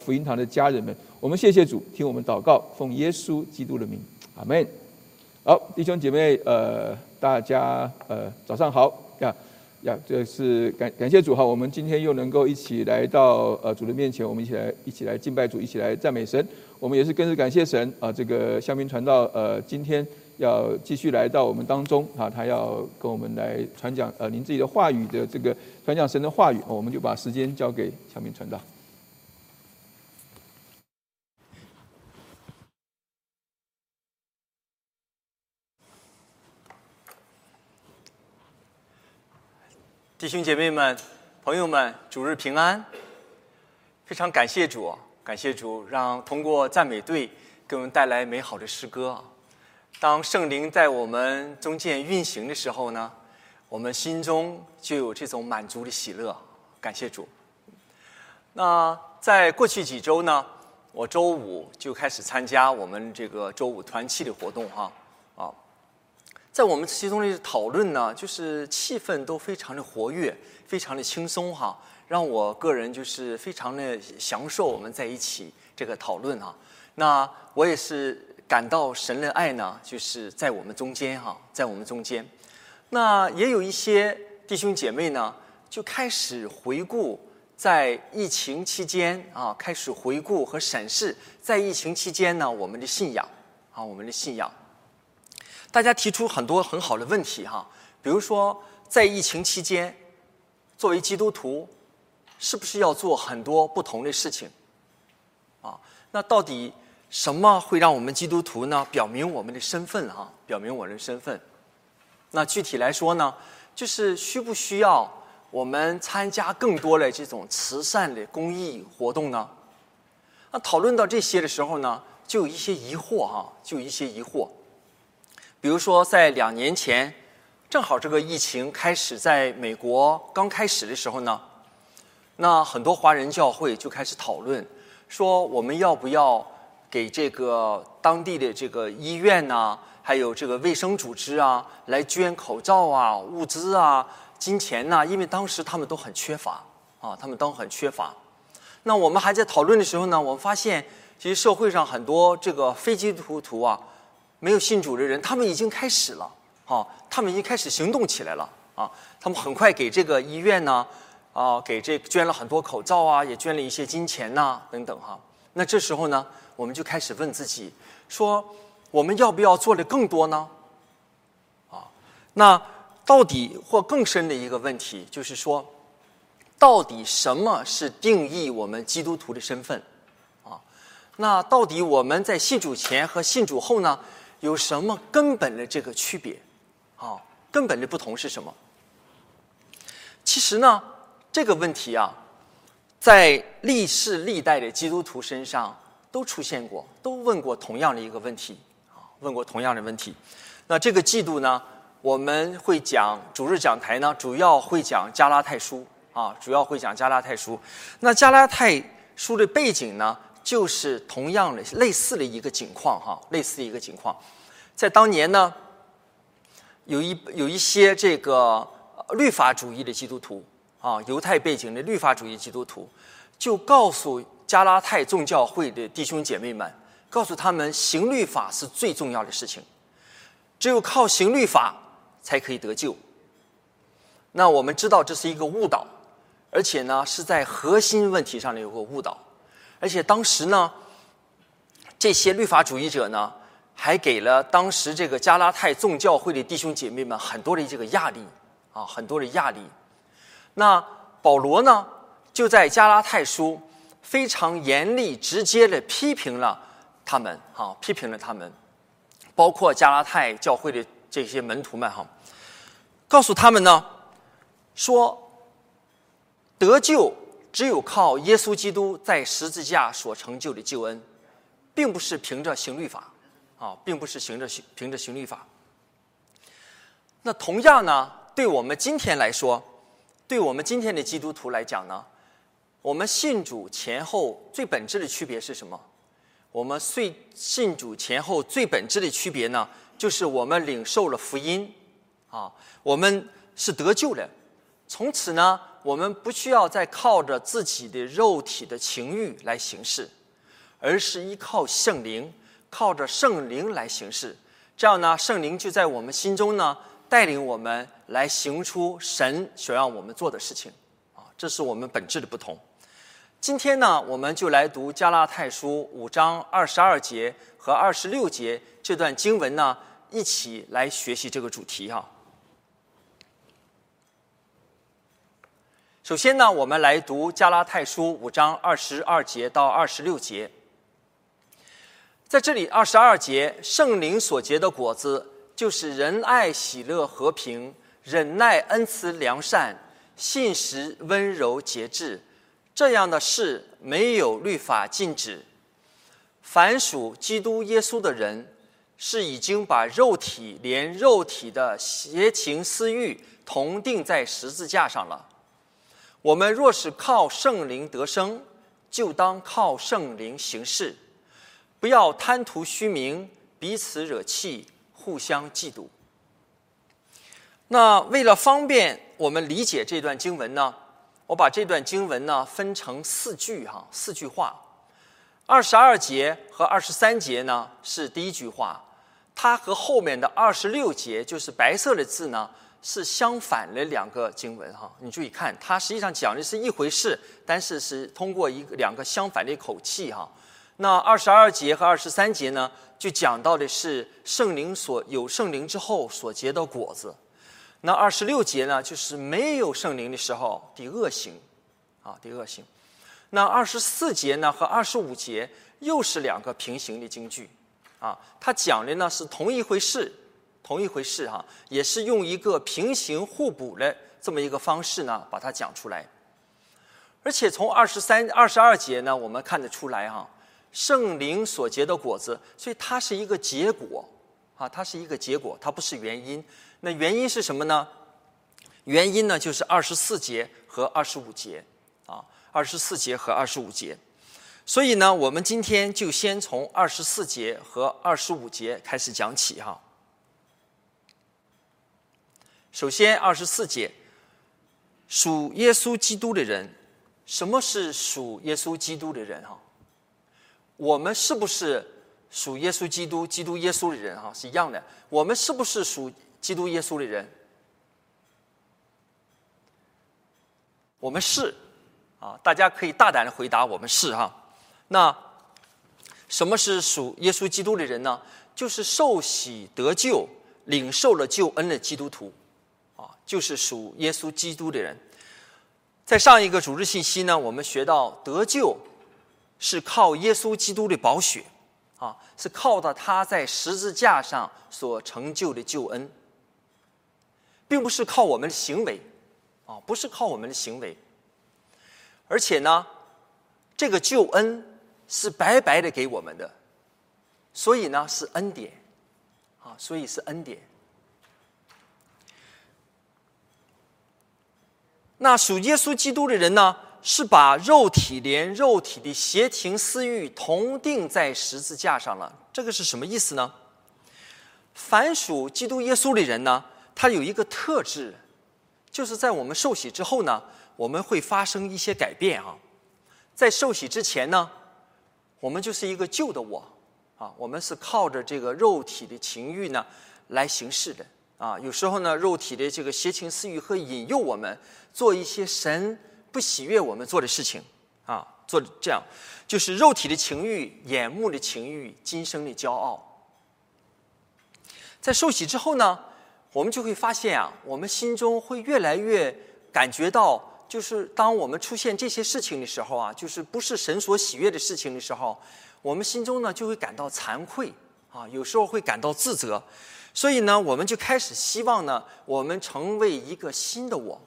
福音堂的家人们，我们谢谢主，听我们祷告，奉耶稣基督的名，阿门。好，弟兄姐妹，呃，大家呃，早上好呀呀，这是感感谢主哈，我们今天又能够一起来到呃主的面前，我们一起来一起来敬拜主，一起来赞美神。我们也是更是感谢神啊，这个香槟传道呃，今天要继续来到我们当中啊，他要跟我们来传讲呃您自己的话语的这个传讲神的话语，我们就把时间交给香槟传道。弟兄姐妹们、朋友们，主日平安！非常感谢主，感谢主，让通过赞美队给我们带来美好的诗歌。当圣灵在我们中间运行的时候呢，我们心中就有这种满足的喜乐。感谢主。那在过去几周呢，我周五就开始参加我们这个周五团契的活动，哈。在我们其中的讨论呢，就是气氛都非常的活跃，非常的轻松哈，让我个人就是非常的享受我们在一起这个讨论哈。那我也是感到神的爱呢，就是在我们中间哈，在我们中间。那也有一些弟兄姐妹呢，就开始回顾在疫情期间啊，开始回顾和审视在疫情期间呢我们的信仰啊，我们的信仰。大家提出很多很好的问题哈，比如说在疫情期间，作为基督徒，是不是要做很多不同的事情？啊，那到底什么会让我们基督徒呢？表明我们的身份哈，表明我们的身份。那具体来说呢，就是需不需要我们参加更多的这种慈善的公益活动呢？那讨论到这些的时候呢，就有一些疑惑哈，就有一些疑惑。比如说，在两年前，正好这个疫情开始在美国刚开始的时候呢，那很多华人教会就开始讨论，说我们要不要给这个当地的这个医院呐，还有这个卫生组织啊，来捐口罩啊、物资啊、金钱呐？因为当时他们都很缺乏啊，他们都很缺乏。那我们还在讨论的时候呢，我们发现，其实社会上很多这个非基督徒啊。没有信主的人，他们已经开始了，啊，他们已经开始行动起来了，啊，他们很快给这个医院呢，啊，给这捐了很多口罩啊，也捐了一些金钱呐，等等哈。那这时候呢，我们就开始问自己，说我们要不要做的更多呢？啊，那到底或更深的一个问题就是说，到底什么是定义我们基督徒的身份？啊，那到底我们在信主前和信主后呢？有什么根本的这个区别？啊，根本的不同是什么？其实呢，这个问题啊，在历世历代的基督徒身上都出现过，都问过同样的一个问题，啊，问过同样的问题。那这个季度呢，我们会讲主日讲台呢，主要会讲加拉太书，啊，主要会讲加拉太书。那加拉太书的背景呢？就是同样的类似的一个情况哈，类似的一个情况，在当年呢，有一有一些这个律法主义的基督徒啊，犹太背景的律法主义基督徒，就告诉加拉太众教会的弟兄姐妹们，告诉他们行律法是最重要的事情，只有靠行律法才可以得救。那我们知道这是一个误导，而且呢是在核心问题上的有个误导。而且当时呢，这些律法主义者呢，还给了当时这个加拉太众教会的弟兄姐妹们很多的这个压力啊，很多的压力。那保罗呢，就在加拉太书非常严厉、直接的批评了他们，哈，批评了他们，包括加拉太教会的这些门徒们，哈，告诉他们呢，说得救。只有靠耶稣基督在十字架所成就的救恩，并不是凭着行律法，啊，并不是行着行凭着行律法。那同样呢，对我们今天来说，对我们今天的基督徒来讲呢，我们信主前后最本质的区别是什么？我们信信主前后最本质的区别呢，就是我们领受了福音，啊，我们是得救的。从此呢，我们不需要再靠着自己的肉体的情欲来行事，而是依靠圣灵，靠着圣灵来行事。这样呢，圣灵就在我们心中呢，带领我们来行出神所让我们做的事情。啊，这是我们本质的不同。今天呢，我们就来读加拉太书五章二十二节和二十六节这段经文呢，一起来学习这个主题哈。首先呢，我们来读加拉太书五章二十二节到二十六节。在这里，二十二节圣灵所结的果子，就是仁爱、喜乐、和平、忍耐、恩慈、良善、信实、温柔、节制。这样的事没有律法禁止。凡属基督耶稣的人，是已经把肉体连肉体的邪情私欲同定在十字架上了。我们若是靠圣灵得生，就当靠圣灵行事，不要贪图虚名，彼此惹气，互相嫉妒。那为了方便我们理解这段经文呢，我把这段经文呢分成四句哈，四句话。二十二节和二十三节呢是第一句话，它和后面的二十六节就是白色的字呢。是相反的两个经文哈，你注意看，它实际上讲的是一回事，但是是通过一个两个相反的口气哈。那二十二节和二十三节呢，就讲到的是圣灵所有圣灵之后所结的果子。那二十六节呢，就是没有圣灵的时候的恶行，啊的恶行。那二十四节呢和二十五节又是两个平行的经句，啊，它讲的呢是同一回事。同一回事哈，也是用一个平行互补的这么一个方式呢，把它讲出来。而且从二十三、二十二节呢，我们看得出来哈，圣灵所结的果子，所以它是一个结果啊，它是一个结果，它不是原因。那原因是什么呢？原因呢，就是二十四节和二十五节啊，二十四节和二十五节。所以呢，我们今天就先从二十四节和二十五节开始讲起哈。首先，二十四节，属耶稣基督的人，什么是属耶稣基督的人？哈，我们是不是属耶稣基督、基督耶稣的人？哈，是一样的。我们是不是属基督耶稣的人？我们是，啊，大家可以大胆的回答，我们是哈。那什么是属耶稣基督的人呢？就是受洗得救、领受了救恩的基督徒。啊就是属耶稣基督的人，在上一个主日信息呢，我们学到得救是靠耶稣基督的宝血，啊，是靠的他在十字架上所成就的救恩，并不是靠我们的行为，啊，不是靠我们的行为，而且呢，这个救恩是白白的给我们的，所以呢是恩典，啊，所以是恩典。那属耶稣基督的人呢，是把肉体连肉体的邪情私欲同定在十字架上了。这个是什么意思呢？凡属基督耶稣的人呢，他有一个特质，就是在我们受洗之后呢，我们会发生一些改变啊。在受洗之前呢，我们就是一个旧的我啊，我们是靠着这个肉体的情欲呢来行事的。啊，有时候呢，肉体的这个邪情私欲会引诱我们做一些神不喜悦我们做的事情，啊，做这样，就是肉体的情欲、眼目的情欲、今生的骄傲。在受洗之后呢，我们就会发现啊，我们心中会越来越感觉到，就是当我们出现这些事情的时候啊，就是不是神所喜悦的事情的时候，我们心中呢就会感到惭愧啊，有时候会感到自责。所以呢，我们就开始希望呢，我们成为一个新的我，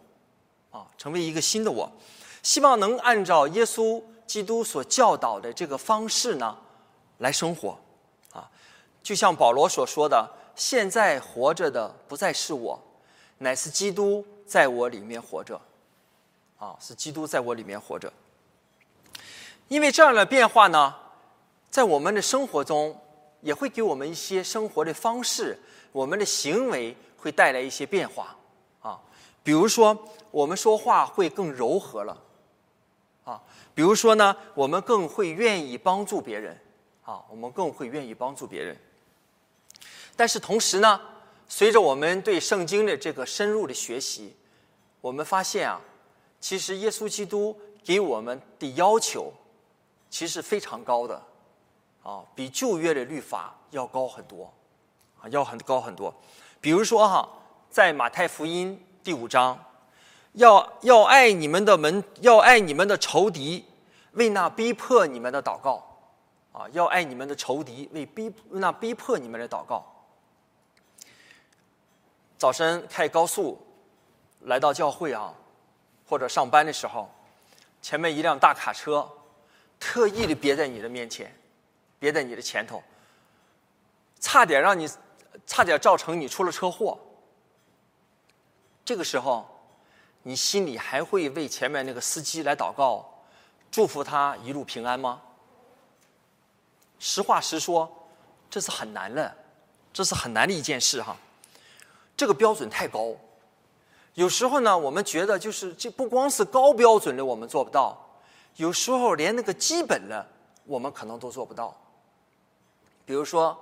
啊，成为一个新的我，希望能按照耶稣基督所教导的这个方式呢来生活，啊，就像保罗所说的：“现在活着的不再是我，乃是基督在我里面活着。”啊，是基督在我里面活着。因为这样的变化呢，在我们的生活中也会给我们一些生活的方式。我们的行为会带来一些变化，啊，比如说，我们说话会更柔和了，啊，比如说呢，我们更会愿意帮助别人，啊，我们更会愿意帮助别人。但是同时呢，随着我们对圣经的这个深入的学习，我们发现啊，其实耶稣基督给我们的要求，其实非常高的，啊，比旧约的律法要高很多，啊，要很高很多。比如说哈，在马太福音第五章，要要爱你们的门，要爱你们的仇敌，为那逼迫你们的祷告，啊，要爱你们的仇敌，为逼为那逼迫你们的祷告。早晨开高速来到教会啊，或者上班的时候，前面一辆大卡车特意的别在你的面前，别在你的前头，差点让你差点造成你出了车祸。这个时候，你心里还会为前面那个司机来祷告，祝福他一路平安吗？实话实说，这是很难的，这是很难的一件事哈。这个标准太高，有时候呢，我们觉得就是这不光是高标准的我们做不到，有时候连那个基本的我们可能都做不到。比如说，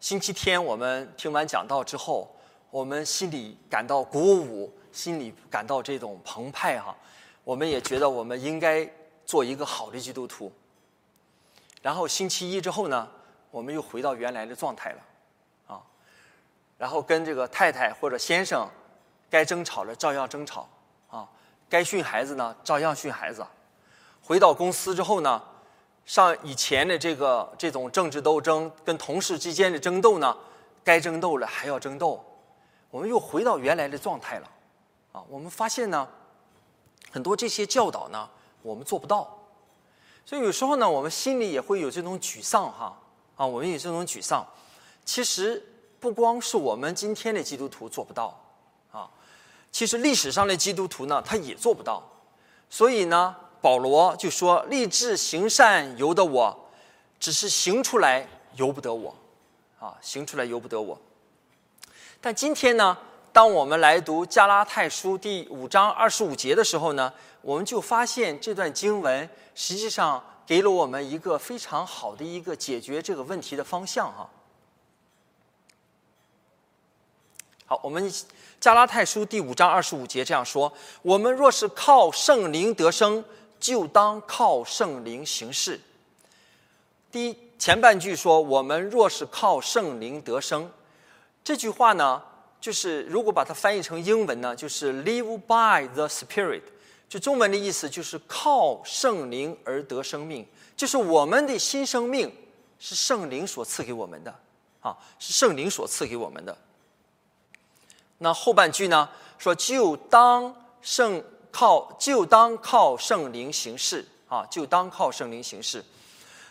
星期天我们听完讲道之后，我们心里感到鼓舞，心里感到这种澎湃哈，我们也觉得我们应该做一个好的基督徒。然后星期一之后呢，我们又回到原来的状态了。啊然后跟这个太太或者先生，该争吵的照样争吵，啊，该训孩子呢照样训孩子。回到公司之后呢，上以前的这个这种政治斗争跟同事之间的争斗呢，该争斗了还要争斗。我们又回到原来的状态了，啊，我们发现呢，很多这些教导呢，我们做不到，所以有时候呢，我们心里也会有这种沮丧哈，啊，我们有这种沮丧，其实。不光是我们今天的基督徒做不到，啊，其实历史上的基督徒呢，他也做不到。所以呢，保罗就说：“立志行善由得我，只是行出来由不得我。”啊，行出来由不得我。但今天呢，当我们来读加拉太书第五章二十五节的时候呢，我们就发现这段经文实际上给了我们一个非常好的一个解决这个问题的方向，哈。好，我们加拉太书第五章二十五节这样说：我们若是靠圣灵得生，就当靠圣灵行事。第一前半句说：我们若是靠圣灵得生，这句话呢，就是如果把它翻译成英文呢，就是 live by the Spirit，就中文的意思就是靠圣灵而得生命，就是我们的新生命是圣灵所赐给我们的，啊，是圣灵所赐给我们的。那后半句呢？说就当圣靠，就当靠圣灵行事啊！就当靠圣灵行事。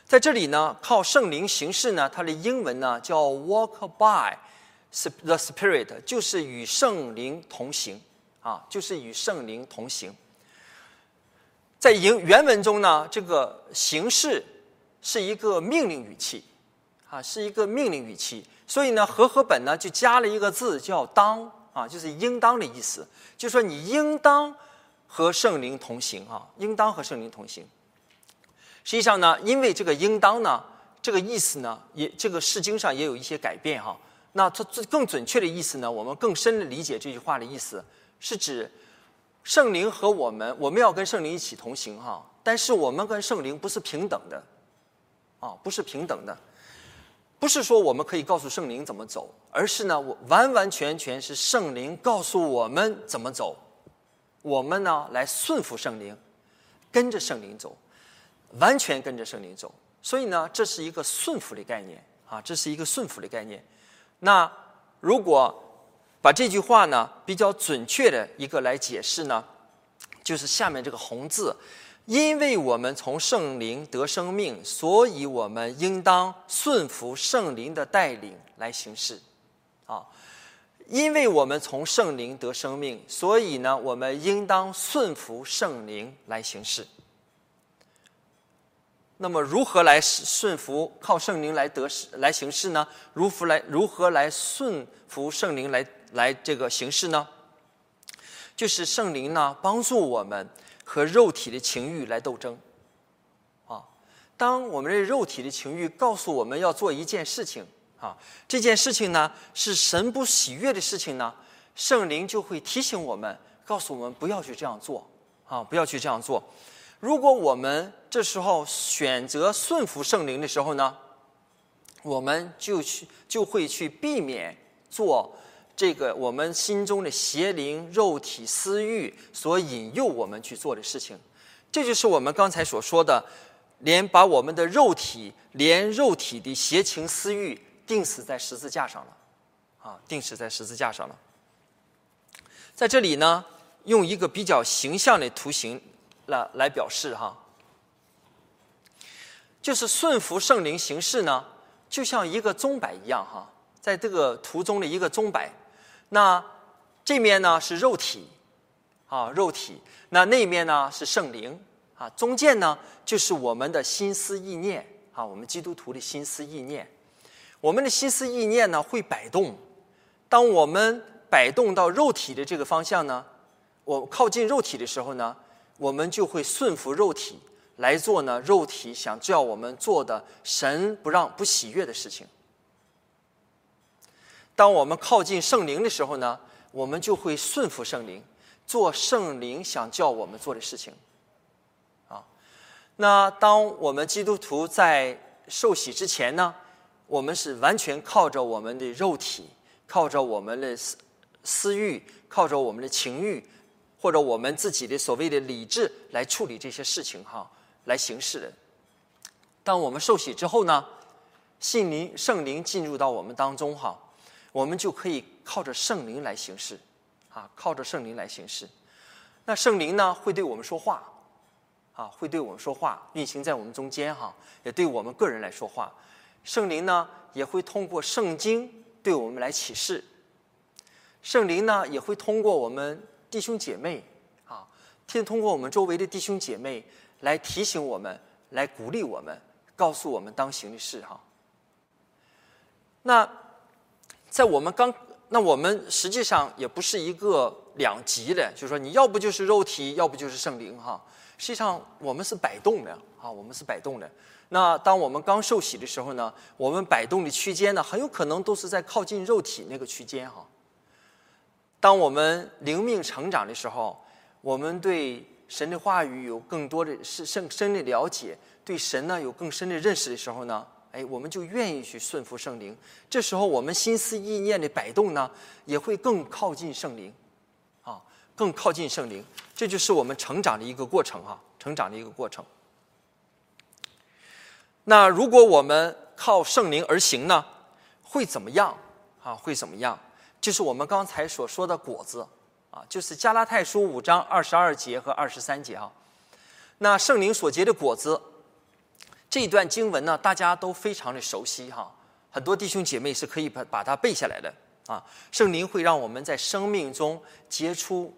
在这里呢，靠圣灵行事呢，它的英文呢叫 walk by the Spirit，就是与圣灵同行啊，就是与圣灵同行。在原原文中呢，这个形式是一个命令语气啊，是一个命令语气，所以呢，和合本呢就加了一个字叫当。啊，就是应当的意思，就说你应当和圣灵同行啊，应当和圣灵同行。实际上呢，因为这个应当呢，这个意思呢，也这个诗经上也有一些改变哈。那它更准确的意思呢，我们更深的理解这句话的意思，是指圣灵和我们，我们要跟圣灵一起同行哈，但是我们跟圣灵不是平等的，啊，不是平等的。不是说我们可以告诉圣灵怎么走，而是呢，我完完全全是圣灵告诉我们怎么走，我们呢来顺服圣灵，跟着圣灵走，完全跟着圣灵走。所以呢，这是一个顺服的概念啊，这是一个顺服的概念。那如果把这句话呢比较准确的一个来解释呢，就是下面这个红字。因为我们从圣灵得生命，所以我们应当顺服圣灵的带领来行事，啊！因为我们从圣灵得生命，所以呢，我们应当顺服圣灵来行事。那么，如何来顺服靠圣灵来得来行事呢？如何来如何来顺服圣灵来来这个行事呢？就是圣灵呢帮助我们和肉体的情欲来斗争。啊，当我们的肉体的情欲告诉我们要做一件事情，啊，这件事情呢是神不喜悦的事情呢，圣灵就会提醒我们，告诉我们不要去这样做，啊，不要去这样做。如果我们这时候选择顺服圣灵的时候呢，我们就去就会去避免做这个我们心中的邪灵、肉体私欲所引诱我们去做的事情。这就是我们刚才所说的，连把我们的肉体、连肉体的邪情私欲钉死在十字架上了，啊，钉死在十字架上了。在这里呢，用一个比较形象的图形。来来表示哈，就是顺服圣灵行事呢，就像一个钟摆一样哈，在这个图中的一个钟摆，那这面呢是肉体啊，肉体，那那面呢是圣灵啊，中间呢就是我们的心思意念啊，我们基督徒的心思意念，我们的心思意念呢会摆动，当我们摆动到肉体的这个方向呢，我靠近肉体的时候呢。我们就会顺服肉体来做呢，肉体想叫我们做的神不让不喜悦的事情。当我们靠近圣灵的时候呢，我们就会顺服圣灵，做圣灵想叫我们做的事情。啊，那当我们基督徒在受洗之前呢，我们是完全靠着我们的肉体，靠着我们的私私欲，靠着我们的情欲。或者我们自己的所谓的理智来处理这些事情哈，来行事的。当我们受洗之后呢，信灵圣灵进入到我们当中哈，我们就可以靠着圣灵来行事，啊，靠着圣灵来行事。那圣灵呢会对我们说话，啊，会对我们说话，运行在我们中间哈，也对我们个人来说话。圣灵呢也会通过圣经对我们来启示，圣灵呢也会通过我们。弟兄姐妹，啊，天通过我们周围的弟兄姐妹来提醒我们，来鼓励我们，告诉我们当行的事哈。那在我们刚，那我们实际上也不是一个两极的，就是说你要不就是肉体，要不就是圣灵哈。实际上我们是摆动的啊，我们是摆动的。那当我们刚受洗的时候呢，我们摆动的区间呢，很有可能都是在靠近肉体那个区间哈。当我们灵命成长的时候，我们对神的话语有更多的深深深的了解，对神呢有更深的认识的时候呢，哎，我们就愿意去顺服圣灵。这时候，我们心思意念的摆动呢，也会更靠近圣灵，啊，更靠近圣灵。这就是我们成长的一个过程哈，成长的一个过程。那如果我们靠圣灵而行呢，会怎么样？啊，会怎么样？就是我们刚才所说的果子，啊，就是加拉太书五章二十二节和二十三节啊。那圣灵所结的果子，这一段经文呢，大家都非常的熟悉哈。很多弟兄姐妹是可以把把它背下来的啊。圣灵会让我们在生命中结出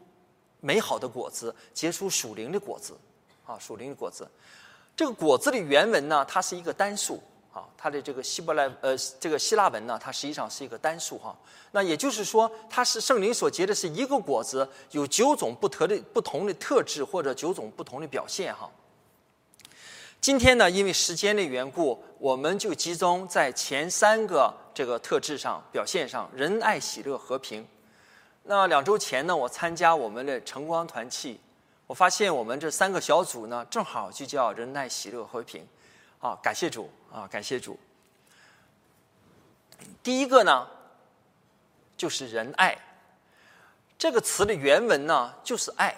美好的果子，结出属灵的果子，啊，属灵的果子。这个果子的原文呢，它是一个单数。啊，它的这个希伯来呃，这个希腊文呢，它实际上是一个单数哈。那也就是说，它是圣灵所结的是一个果子，有九种不同的不同的特质或者九种不同的表现哈。今天呢，因为时间的缘故，我们就集中在前三个这个特质上表现上：仁爱、喜乐、和平。那两周前呢，我参加我们的晨光团契，我发现我们这三个小组呢，正好就叫仁爱、喜乐、和平。啊，感谢主啊，感谢主。第一个呢，就是仁爱。这个词的原文呢，就是爱，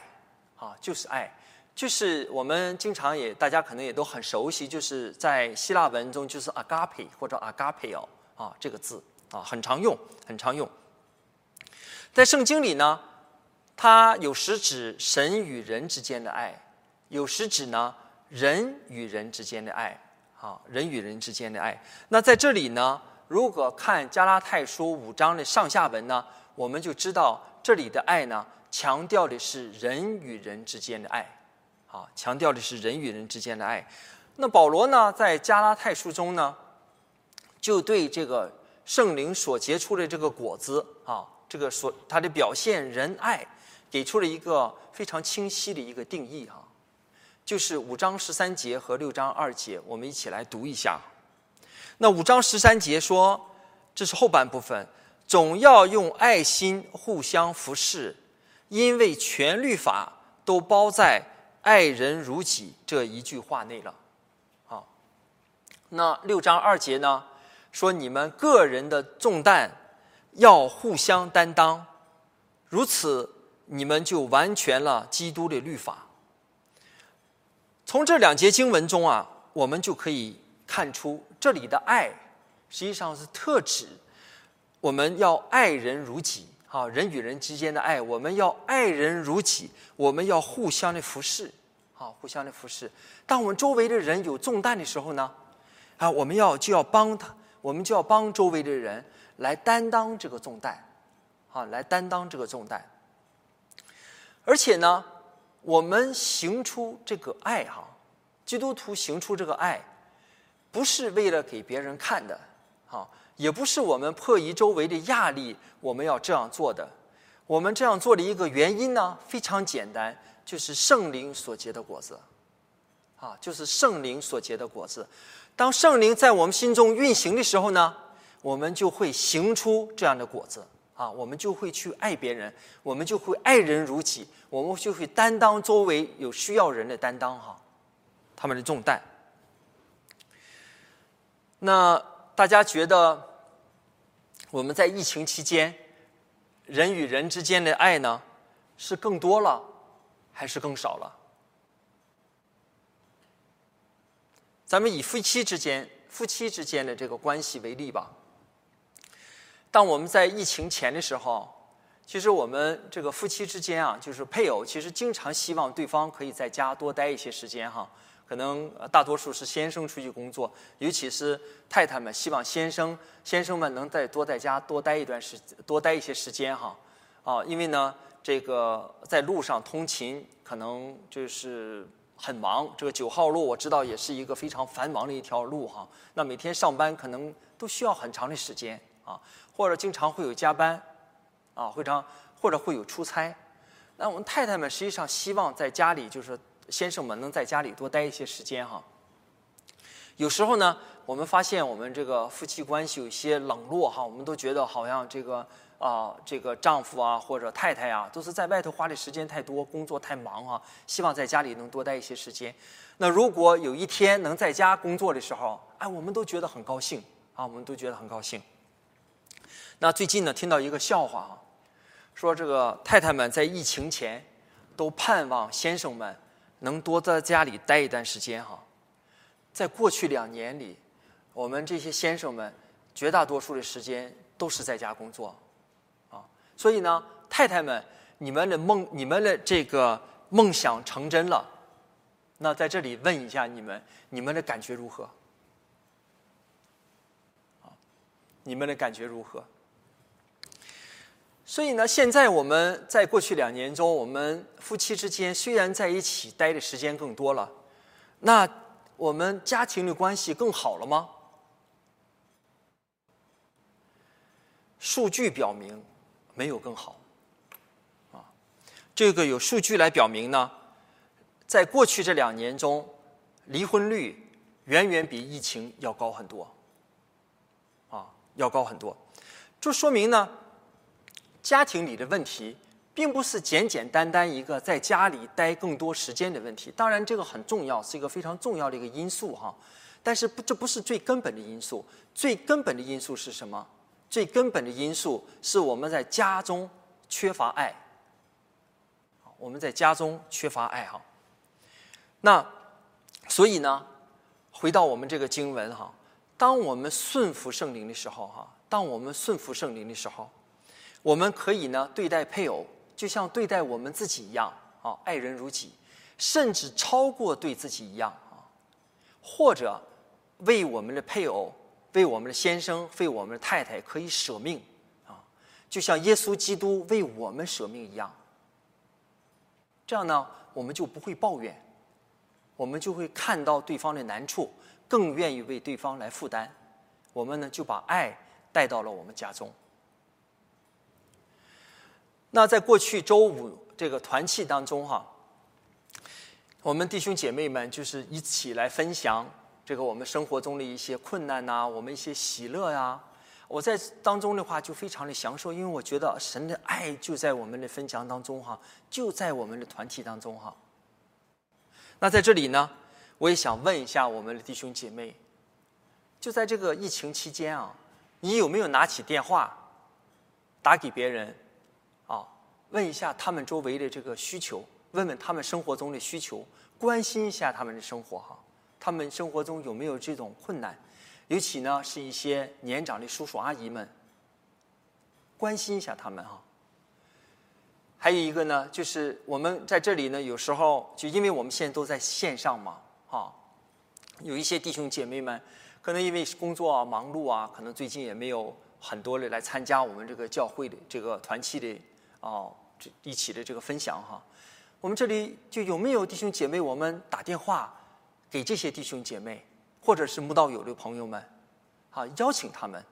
啊，就是爱，就是我们经常也大家可能也都很熟悉，就是在希腊文中就是 agape 或者 agapeo 啊这个字啊，很常用，很常用。在圣经里呢，它有时指神与人之间的爱，有时指呢人与人之间的爱。啊，人与人之间的爱。那在这里呢，如果看加拉太书五章的上下文呢，我们就知道这里的爱呢，强调的是人与人之间的爱。啊，强调的是人与人之间的爱。那保罗呢，在加拉太书中呢，就对这个圣灵所结出的这个果子啊，这个所它的表现仁爱，给出了一个非常清晰的一个定义哈，就是五章十三节和六章二节，我们一起来读一下。那五章十三节说，这是后半部分，总要用爱心互相服侍，因为全律法都包在“爱人如己”这一句话内了。好，那六章二节呢，说你们个人的重担要互相担当，如此你们就完全了基督的律法。从这两节经文中啊，我们就可以。看出这里的爱，实际上是特指我们要爱人如己啊，人与人之间的爱，我们要爱人如己，我们要互相的服侍啊，互相的服侍。当我们周围的人有重担的时候呢，啊，我们要就要帮他，我们就要帮周围的人来担当这个重担，啊，来担当这个重担。而且呢，我们行出这个爱哈，基督徒行出这个爱。不是为了给别人看的，啊，也不是我们迫于周围的压力，我们要这样做的。我们这样做的一个原因呢，非常简单，就是圣灵所结的果子，啊，就是圣灵所结的果子。当圣灵在我们心中运行的时候呢，我们就会行出这样的果子，啊，我们就会去爱别人，我们就会爱人如己，我们就会担当周围有需要人的担当，哈，他们的重担。那大家觉得我们在疫情期间，人与人之间的爱呢，是更多了，还是更少了？咱们以夫妻之间、夫妻之间的这个关系为例吧。当我们在疫情前的时候，其实我们这个夫妻之间啊，就是配偶，其实经常希望对方可以在家多待一些时间哈。可能大多数是先生出去工作，尤其是太太们希望先生先生们能再多在家多待一段时多待一些时间哈啊，因为呢这个在路上通勤可能就是很忙，这个九号路我知道也是一个非常繁忙的一条路哈。那每天上班可能都需要很长的时间啊，或者经常会有加班啊，会常或者会有出差。那我们太太们实际上希望在家里就是。先生们能在家里多待一些时间哈。有时候呢，我们发现我们这个夫妻关系有些冷落哈，我们都觉得好像这个啊，这个丈夫啊或者太太啊，都是在外头花的时间太多，工作太忙啊，希望在家里能多待一些时间。那如果有一天能在家工作的时候，哎，我们都觉得很高兴啊，我们都觉得很高兴。那最近呢，听到一个笑话啊，说这个太太们在疫情前都盼望先生们。能多在家里待一段时间哈，在过去两年里，我们这些先生们绝大多数的时间都是在家工作，啊，所以呢，太太们，你们的梦，你们的这个梦想成真了，那在这里问一下你们，你们的感觉如何？啊，你们的感觉如何？所以呢，现在我们在过去两年中，我们夫妻之间虽然在一起待的时间更多了，那我们家庭的关系更好了吗？数据表明，没有更好。啊，这个有数据来表明呢，在过去这两年中，离婚率远远比疫情要高很多。啊，要高很多，这说明呢。家庭里的问题，并不是简简单单一个在家里待更多时间的问题。当然，这个很重要，是一个非常重要的一个因素哈。但是不，这不是最根本的因素。最根本的因素是什么？最根本的因素是我们在家中缺乏爱。我们在家中缺乏爱哈。那所以呢，回到我们这个经文哈，当我们顺服圣灵的时候哈，当我们顺服圣灵的时候。我们可以呢对待配偶，就像对待我们自己一样啊，爱人如己，甚至超过对自己一样啊，或者为我们的配偶、为我们的先生、为我们的太太可以舍命啊，就像耶稣基督为我们舍命一样。这样呢，我们就不会抱怨，我们就会看到对方的难处，更愿意为对方来负担。我们呢就把爱带到了我们家中。那在过去周五这个团契当中哈，我们弟兄姐妹们就是一起来分享这个我们生活中的一些困难呐，我们一些喜乐呀。我在当中的话就非常的享受，因为我觉得神的爱就在我们的分享当中哈，就在我们的团体当中哈。那在这里呢，我也想问一下我们的弟兄姐妹，就在这个疫情期间啊，你有没有拿起电话打给别人，问一下他们周围的这个需求，问问他们生活中的需求，关心一下他们的生活哈，他们生活中有没有这种困难？尤其呢，是一些年长的叔叔阿姨们，关心一下他们哈。还有一个呢，就是我们在这里呢，有时候就因为我们现在都在线上嘛，哈，有一些弟兄姐妹们，可能因为工作啊忙碌啊，可能最近也没有很多的来参加我们这个教会的这个团契的啊，这一起的这个分享哈。我们这里就有没有弟兄姐妹，我们打电话给这些弟兄姐妹？或者是慕道友的朋友们，啊，邀请他们，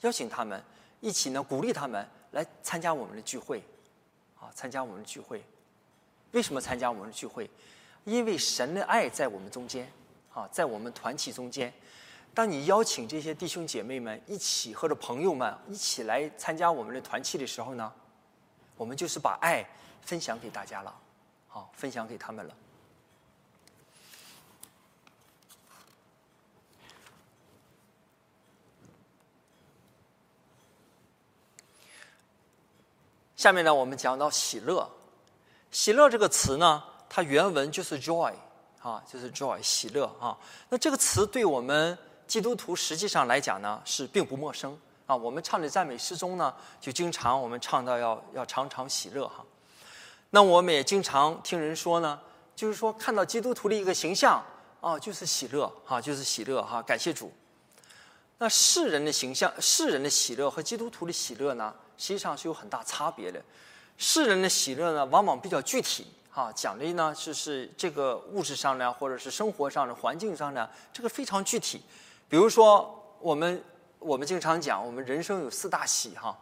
邀请他们一起呢，鼓励他们来参加我们的聚会，啊，参加我们的聚会。为什么参加我们的聚会？因为神的爱在我们中间，啊，在我们团体中间。当你邀请这些弟兄姐妹们一起，或者朋友们一起来参加我们的团契的时候呢，我们就是把爱分享给大家了，好，分享给他们了。下面呢，我们讲到喜乐。喜乐这个词呢，它原文就是 joy，啊，就是 joy，喜乐啊。那这个词对我们基督徒实际上来讲呢，是并不陌生啊。我们唱的赞美诗中呢，就经常我们唱到要要常常喜乐哈。那我们也经常听人说呢，就是说看到基督徒的一个形象啊，就是喜乐哈，就是喜乐哈，感谢主。那世人的形象，世人的喜乐和基督徒的喜乐呢？实际上是有很大差别的。世人的喜乐呢，往往比较具体，哈，讲的呢就是这个物质上呢，或者是生活上的环境上呢，这个非常具体。比如说，我们我们经常讲，我们人生有四大喜，哈，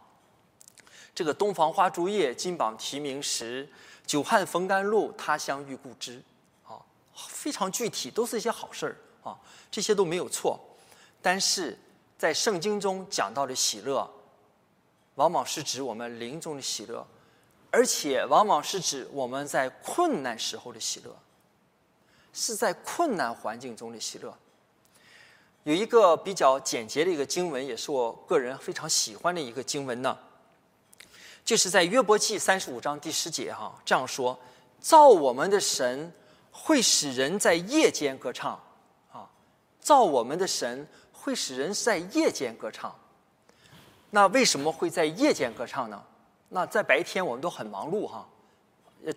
这个东房花烛夜，金榜题名时，久旱逢甘露，他乡遇故知，啊，非常具体，都是一些好事儿，啊，这些都没有错。但是在圣经中讲到的喜乐。往往是指我们临终的喜乐，而且往往是指我们在困难时候的喜乐，是在困难环境中的喜乐。有一个比较简洁的一个经文，也是我个人非常喜欢的一个经文呢，就是在约伯记三十五章第十节哈这样说：“造我们的神会使人在夜间歌唱，啊，造我们的神会使人在夜间歌唱。”那为什么会在夜间歌唱呢？那在白天我们都很忙碌哈，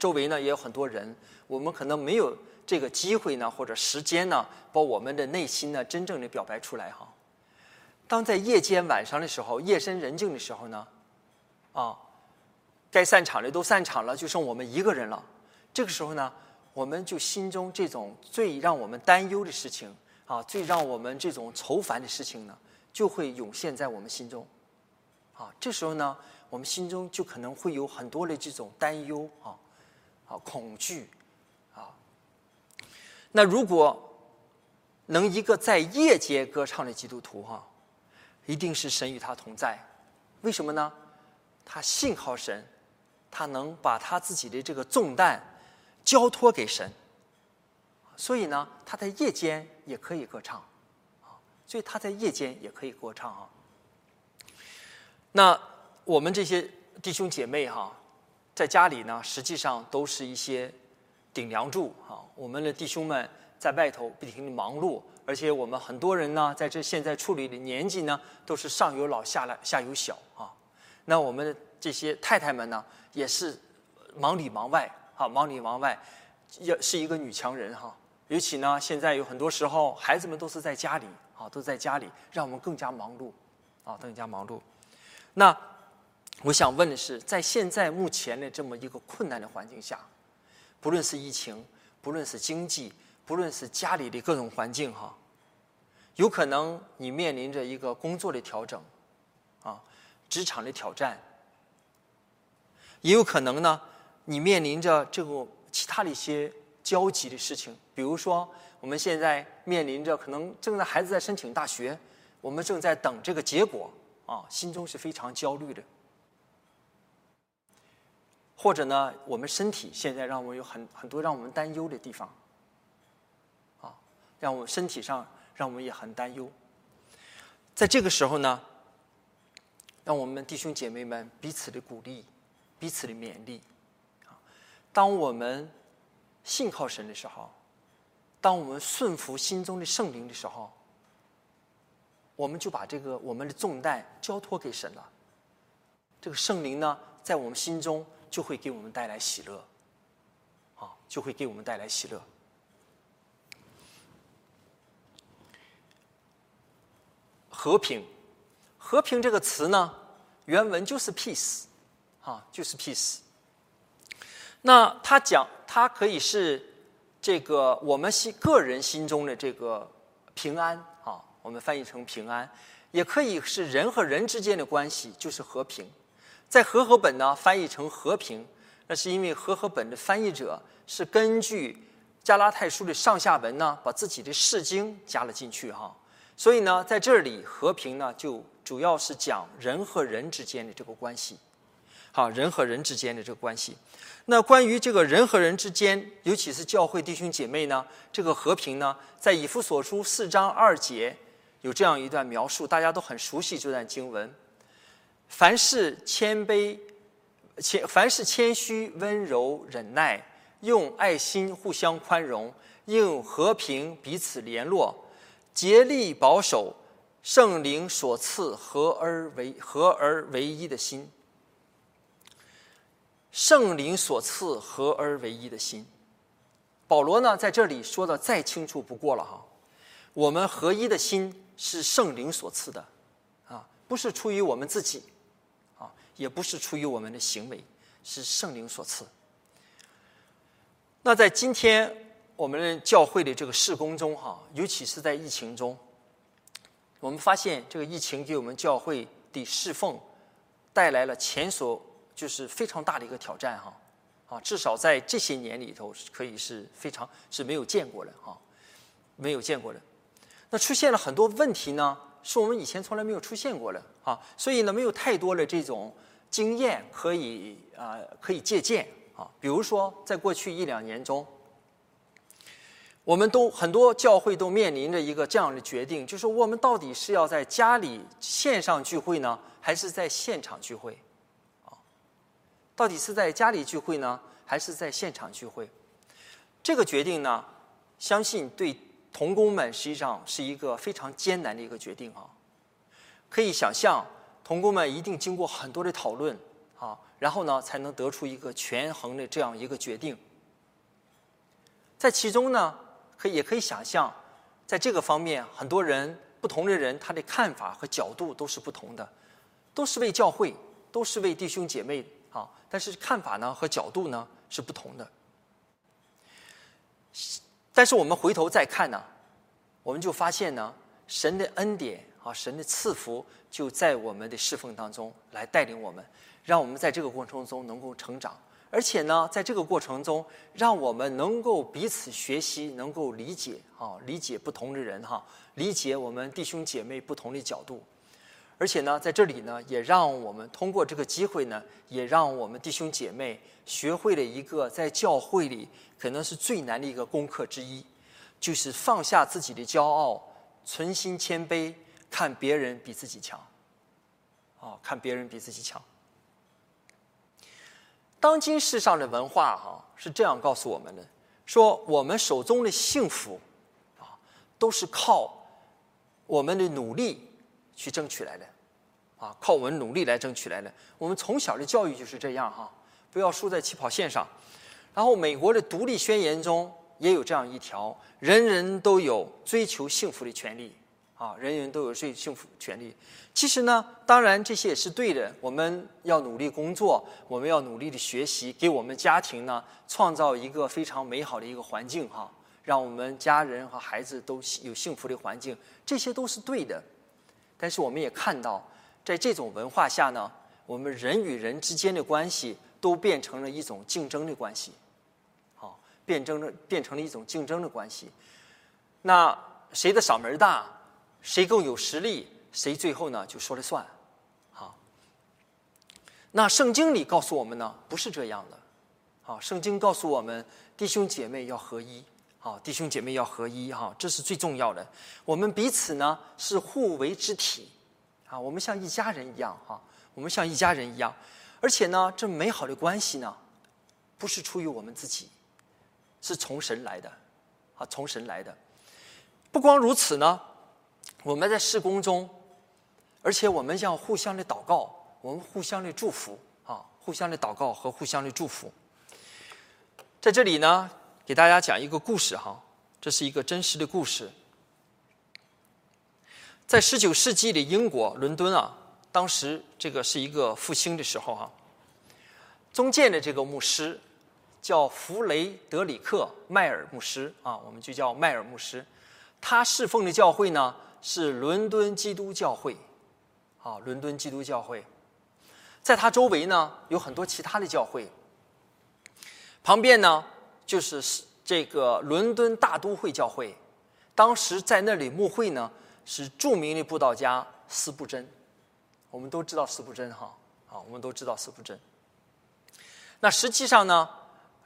周围呢也有很多人，我们可能没有这个机会呢或者时间呢，把我们的内心呢真正的表白出来哈。当在夜间晚上的时候，夜深人静的时候呢，啊，该散场的都散场了，就剩我们一个人了。这个时候呢，我们就心中这种最让我们担忧的事情啊，最让我们这种愁烦的事情呢，就会涌现在我们心中。啊，这时候呢，我们心中就可能会有很多的这种担忧啊，啊，恐惧，那如果能一个在夜间歌唱的基督徒哈，一定是神与他同在。为什么呢？他信靠神，他能把他自己的这个重担交托给神，所以呢，他在夜间也可以歌唱，啊，所以他在夜间也可以歌唱啊。那我们这些弟兄姐妹哈，在家里呢，实际上都是一些顶梁柱哈。我们的弟兄们在外头不停的忙碌，而且我们很多人呢，在这现在处理的年纪呢，都是上有老下来下有小啊。那我们的这些太太们呢，也是忙里忙外啊，忙里忙外，也是一个女强人哈。尤其呢，现在有很多时候，孩子们都是在家里啊，都在家里，让我们更加忙碌啊，更加忙碌。那我想问的是，在现在目前的这么一个困难的环境下，不论是疫情，不论是经济，不论是家里的各种环境哈，有可能你面临着一个工作的调整，啊，职场的挑战，也有可能呢，你面临着这个其他的一些焦急的事情，比如说我们现在面临着可能正在孩子在申请大学，我们正在等这个结果啊，心中是非常焦虑的。或者呢，我们身体现在让我们有很很多让我们担忧的地方，啊，让我们身体上让我们也很担忧。在这个时候呢，让我们弟兄姐妹们彼此的鼓励，彼此的勉励。当我们信靠神的时候，当我们顺服心中的圣灵的时候，我们就把这个我们的重担交托给神了。这个圣灵呢，在我们心中。就会给我们带来喜乐，啊，就会给我们带来喜乐。和平，和平这个词呢，原文就是 peace，啊，就是 peace。那他讲，它可以是这个我们心个人心中的这个平安，啊，我们翻译成平安，也可以是人和人之间的关系，就是和平。在和合本呢翻译成和平，那是因为和合本的翻译者是根据加拉太书的上下文呢，把自己的释经加了进去哈。所以呢，在这里和平呢就主要是讲人和人之间的这个关系，好，人和人之间的这个关系。那关于这个人和人之间，尤其是教会弟兄姐妹呢，这个和平呢，在以弗所书四章二节有这样一段描述，大家都很熟悉这段经文。凡事谦卑，谦凡事谦虚、温柔、忍耐，用爱心互相宽容，用和平彼此联络，竭力保守圣灵所赐合而为合而为一的心。圣灵所赐合而为一的心，保罗呢在这里说的再清楚不过了哈。我们合一的心是圣灵所赐的，啊，不是出于我们自己。也不是出于我们的行为，是圣灵所赐。那在今天我们教会的这个事工中，哈，尤其是在疫情中，我们发现这个疫情给我们教会的侍奉带来了前所就是非常大的一个挑战，哈，啊，至少在这些年里头，可以是非常是没有见过的，哈，没有见过的。那出现了很多问题呢，是我们以前从来没有出现过的，啊，所以呢，没有太多的这种。经验可以啊，可以借鉴啊。比如说，在过去一两年中，我们都很多教会都面临着一个这样的决定，就是我们到底是要在家里线上聚会呢，还是在现场聚会？啊，到底是在家里聚会呢，还是在现场聚会？这个决定呢，相信对童工们实际上是一个非常艰难的一个决定啊。可以想象。同工们一定经过很多的讨论，啊，然后呢，才能得出一个权衡的这样一个决定。在其中呢，可也可以想象，在这个方面，很多人不同的人他的看法和角度都是不同的，都是为教会，都是为弟兄姐妹啊，但是看法呢和角度呢是不同的。但是我们回头再看呢，我们就发现呢，神的恩典。啊，神的赐福就在我们的侍奉当中来带领我们，让我们在这个过程中能够成长，而且呢，在这个过程中，让我们能够彼此学习，能够理解啊，理解不同的人哈，理解我们弟兄姐妹不同的角度，而且呢，在这里呢，也让我们通过这个机会呢，也让我们弟兄姐妹学会了一个在教会里可能是最难的一个功课之一，就是放下自己的骄傲，存心谦卑。看别人比自己强，啊，看别人比自己强。当今世上的文化哈是这样告诉我们的：说我们手中的幸福，啊，都是靠我们的努力去争取来的，啊，靠我们努力来争取来的。我们从小的教育就是这样哈，不要输在起跑线上。然后美国的独立宣言中也有这样一条：人人都有追求幸福的权利。啊，人人都有最幸福权利。其实呢，当然这些也是对的。我们要努力工作，我们要努力的学习，给我们家庭呢创造一个非常美好的一个环境哈，让我们家人和孩子都有幸福的环境，这些都是对的。但是我们也看到，在这种文化下呢，我们人与人之间的关系都变成了一种竞争的关系，好，变成了变成了一种竞争的关系。那谁的嗓门大，谁更有实力，谁最后呢就说了算，好。那圣经里告诉我们呢，不是这样的，好，圣经告诉我们弟兄姐妹要合一，好，弟兄姐妹要合一，哈，这是最重要的。我们彼此呢是互为肢体，啊，我们像一家人一样，哈，我们像一家人一样。而且呢，这美好的关系呢，不是出于我们自己，是从神来的，啊，从神来的。不光如此呢，我们在施工中，而且我们要互相的祷告，我们互相的祝福，啊，互相的祷告和互相的祝福。在这里呢，给大家讲一个故事哈，这是一个真实的故事，在十九世纪的英国伦敦啊。当时这个是一个复兴的时候哈，中建的这个牧师叫弗雷德里克迈尔牧师啊，我们就叫迈尔牧师。他侍奉的教会呢是伦敦基督教会，啊，伦敦基督教会。在它周围呢有很多其他的教会，旁边呢就是这个伦敦大都会教会。当时在那里牧会呢是著名的布道家斯布真。我们都知道斯布真哈，啊，我们都知道斯布真。那实际上呢，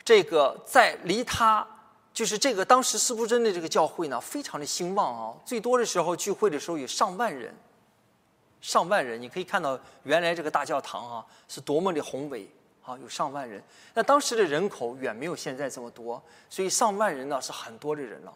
这个在离他就是这个当时斯布真的这个教会呢，非常的兴旺啊，最多的时候聚会的时候有上万人，上万人，你可以看到原来这个大教堂啊是多么的宏伟啊，有上万人。那当时的人口远没有现在这么多，所以上万人呢是很多的人了，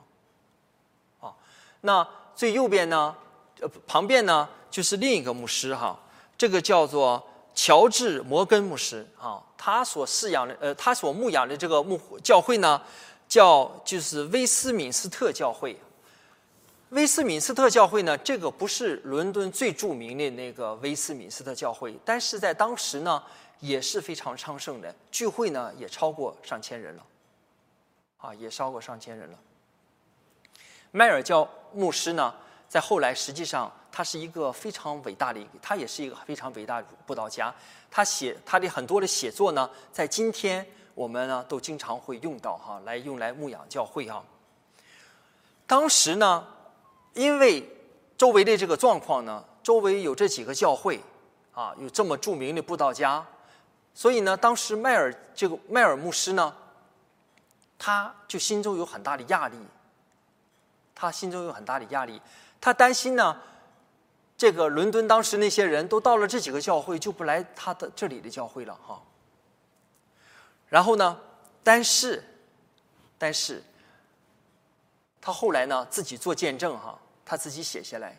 啊，那最右边呢，呃，旁边呢。就是另一个牧师哈，这个叫做乔治摩根牧师啊，他所饲养的呃，他所牧养的这个牧教会呢，叫就是威斯敏斯特教会。威斯敏斯特教会呢，这个不是伦敦最著名的那个威斯敏斯特教会，但是在当时呢也是非常昌盛的，聚会呢也超过上千人了，啊，也超过上千人了。迈尔教牧师呢，在后来实际上。他是一个非常伟大的，他也是一个非常伟大的布道家。他写他的很多的写作呢，在今天我们呢都经常会用到哈，来用来牧养教会哈。当时呢，因为周围的这个状况呢，周围有这几个教会啊，有这么著名的布道家，所以呢，当时迈尔这个迈尔牧师呢，他就心中有很大的压力，他心中有很大的压力，他担心呢。这个伦敦当时那些人都到了这几个教会，就不来他的这里的教会了哈。然后呢，但是，但是，他后来呢自己做见证哈，他自己写下来，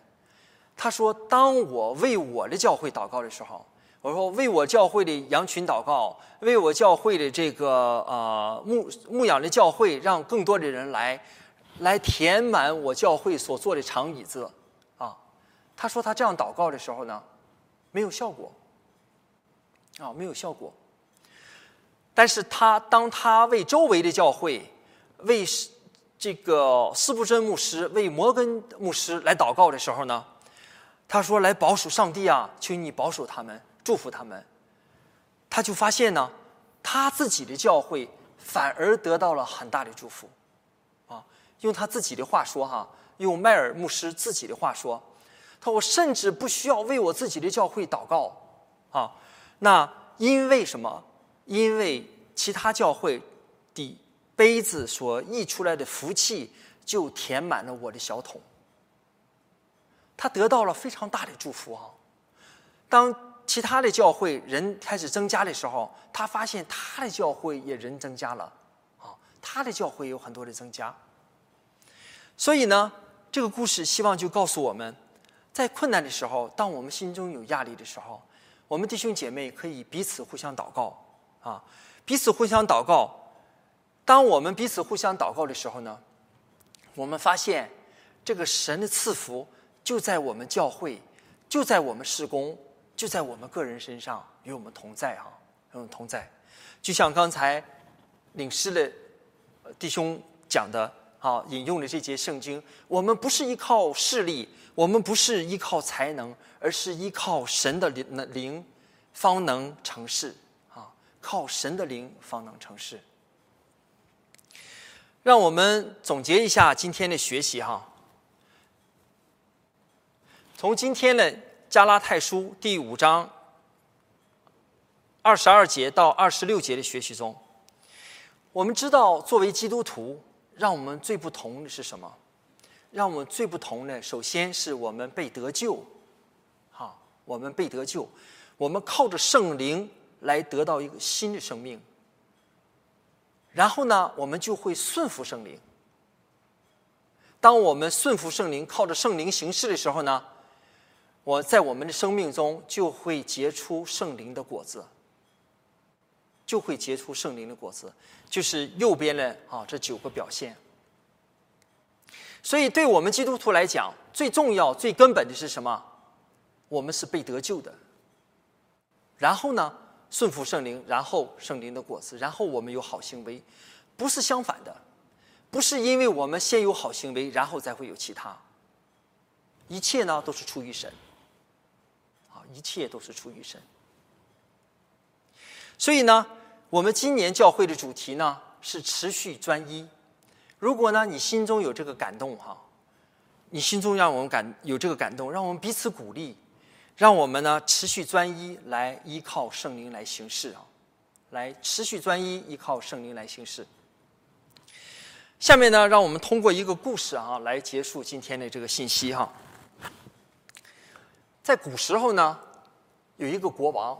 他说：“当我为我的教会祷告的时候，我说为我教会的羊群祷告，为我教会的这个呃牧牧养的教会，让更多的人来，来填满我教会所坐的长椅子。”他说他这样祷告的时候呢，没有效果，啊，没有效果。但是他当他为周围的教会，为这个斯布真牧师、为摩根牧师来祷告的时候呢，他说：“来保守上帝啊，求你保守他们，祝福他们。”他就发现呢，他自己的教会反而得到了很大的祝福，啊，用他自己的话说哈，用迈尔牧师自己的话说。他说：“我甚至不需要为我自己的教会祷告，啊，那因为什么？因为其他教会的杯子所溢出来的福气就填满了我的小桶。他得到了非常大的祝福啊！当其他的教会人开始增加的时候，他发现他的教会也人增加了，啊，他的教会有很多的增加。所以呢，这个故事希望就告诉我们。”在困难的时候，当我们心中有压力的时候，我们弟兄姐妹可以彼此互相祷告，啊，彼此互相祷告。当我们彼此互相祷告的时候呢，我们发现这个神的赐福就在我们教会，就在我们施工，就在我们个人身上与我们同在啊，与我们同在。就像刚才领师的弟兄讲的。啊，引用的这节圣经，我们不是依靠势力，我们不是依靠才能，而是依靠神的灵，灵方能成事。靠神的灵方能成事。让我们总结一下今天的学习哈。从今天的加拉太书第五章二十二节到二十六节的学习中，我们知道作为基督徒，让我们最不同的是什么？让我们最不同的，首先是我们被得救，哈，我们被得救，我们靠着圣灵来得到一个新的生命。然后呢，我们就会顺服圣灵。当我们顺服圣灵，靠着圣灵行事的时候呢，我在我们的生命中就会结出圣灵的果子，就会结出圣灵的果子，就是右边的啊这九个表现。所以，对我们基督徒来讲，最重要、最根本的是什么？我们是被得救的。然后呢，顺服圣灵，然后圣灵的果子，然后我们有好行为，不是相反的，不是因为我们先有好行为，然后再会有其他。一切呢，都是出于神。啊，一切都是出于神。所以呢，我们今年教会的主题呢是持续专一。如果呢，你心中有这个感动哈，你心中让我们感有这个感动，让我们彼此鼓励，让我们呢持续专一来依靠圣灵来行事啊，来持续专一依靠圣灵来行事。下面呢，让我们通过一个故事啊来结束今天的这个信息哈。在古时候呢，有一个国王，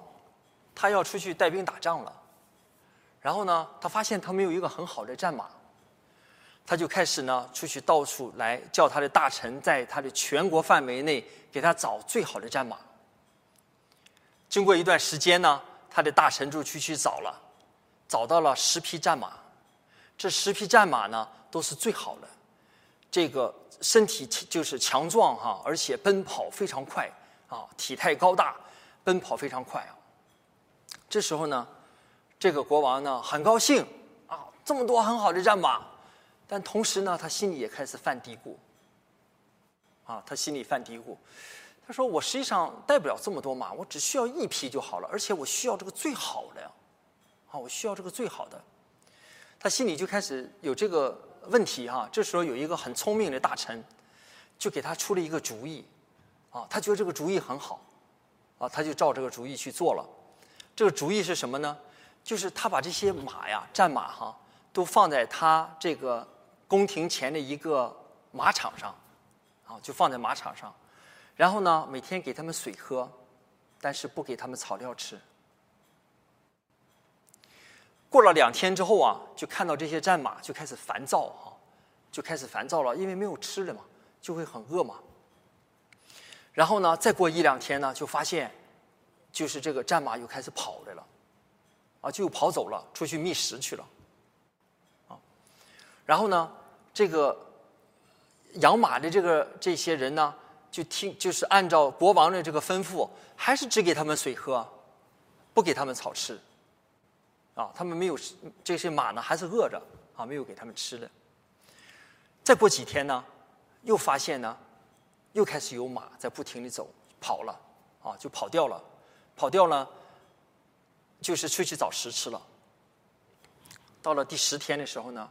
他要出去带兵打仗了，然后呢，他发现他没有一个很好的战马。他就开始呢，出去到处来叫他的大臣，在他的全国范围内给他找最好的战马。经过一段时间呢，他的大臣就去去找了，找到了十匹战马。这十匹战马呢，都是最好的，这个身体就是强壮哈，而且奔跑非常快啊，体态高大，奔跑非常快啊。这时候呢，这个国王呢很高兴啊，这么多很好的战马。但同时呢，他心里也开始犯嘀咕。啊，他心里犯嘀咕，他说：“我实际上带不了这么多马，我只需要一匹就好了，而且我需要这个最好的呀，啊，我需要这个最好的。”他心里就开始有这个问题哈。这时候有一个很聪明的大臣，就给他出了一个主意，啊，他觉得这个主意很好，啊，他就照这个主意去做了。这个主意是什么呢？就是他把这些马呀，战马哈，都放在他这个。宫廷前的一个马场上，啊，就放在马场上，然后呢，每天给他们水喝，但是不给他们草料吃。过了两天之后啊，就看到这些战马就开始烦躁哈，就开始烦躁了，因为没有吃的嘛，就会很饿嘛。然后呢，再过一两天呢，就发现，就是这个战马又开始跑来了，啊，就跑走了，出去觅食去了。啊然后呢，这个养马的这个这些人呢，就听就是按照国王的这个吩咐，还是只给他们水喝，不给他们草吃。啊，他们没有这些马呢，还是饿着啊，没有给他们吃的。再过几天呢，又发现呢，又开始有马在不停的走跑了，啊，就跑掉了，跑掉了，就是出去找食吃了。到了第十天的时候呢。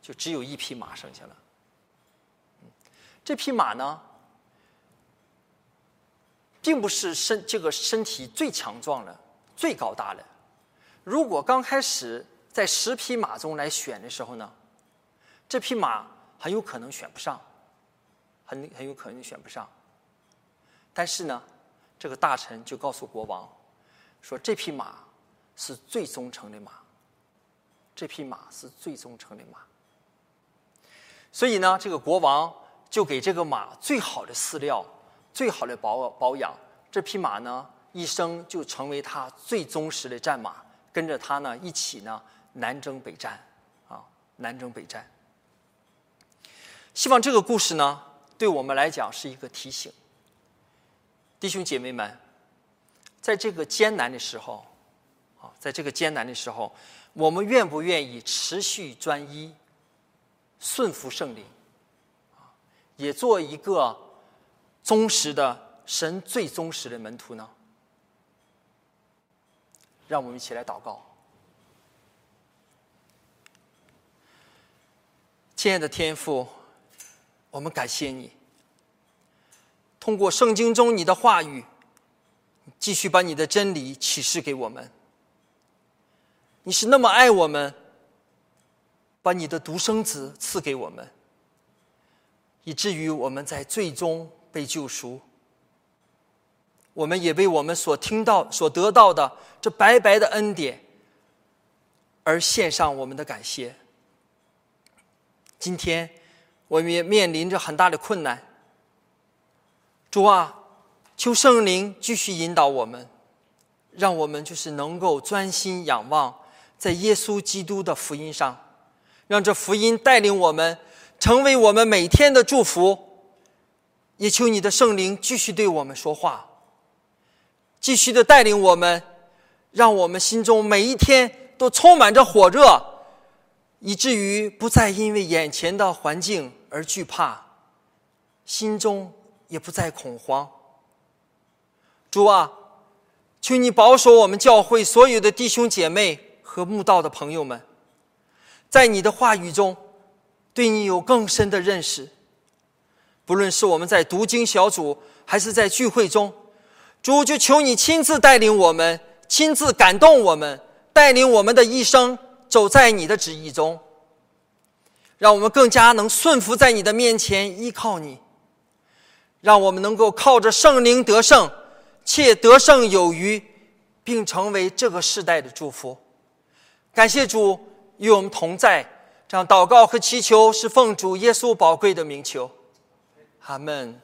就只有一匹马剩下了。这匹马呢，并不是身这个身体最强壮的、最高大的。如果刚开始在十匹马中来选的时候呢，这匹马很有可能选不上，很很有可能选不上。但是呢，这个大臣就告诉国王，说这匹马是最忠诚的马，这匹马是最忠诚的马。所以呢，这个国王就给这个马最好的饲料、最好的保保养。这匹马呢，一生就成为他最忠实的战马，跟着他呢一起呢南征北战，啊，南征北战。希望这个故事呢，对我们来讲是一个提醒。弟兄姐妹们，在这个艰难的时候，啊，在这个艰难的时候，我们愿不愿意持续专一？顺服圣灵，也做一个忠实的神最忠实的门徒呢。让我们一起来祷告。亲爱的天父，我们感谢你，通过圣经中你的话语，继续把你的真理启示给我们。你是那么爱我们，把你的独生子赐给我们，以至于我们在最终被救赎。我们也为我们所听到、所得到的这白白的恩典而献上我们的感谢。今天，我们也面临着很大的困难。主啊，求圣灵继续引导我们，让我们就是能够专心仰望在耶稣基督的福音上，让这福音带领我们，成为我们每天的祝福。也求你的圣灵继续对我们说话。继续的带领我们，让我们心中每一天都充满着火热，以至于不再因为眼前的环境而惧怕，心中也不再恐慌。主啊，求你保守我们教会所有的弟兄姐妹和慕道的朋友们，在你的话语中，对你有更深的认识。不论是我们在读经小组，还是在聚会中。主就求你亲自带领我们，亲自感动我们，带领我们的一生走在你的旨意中，让我们更加能顺服在你的面前，依靠你，让我们能够靠着圣灵得胜，且得胜有余，并成为这个时代的祝福。感谢主与我们同在，这样祷告和祈求是奉主耶稣宝贵的名求，阿门。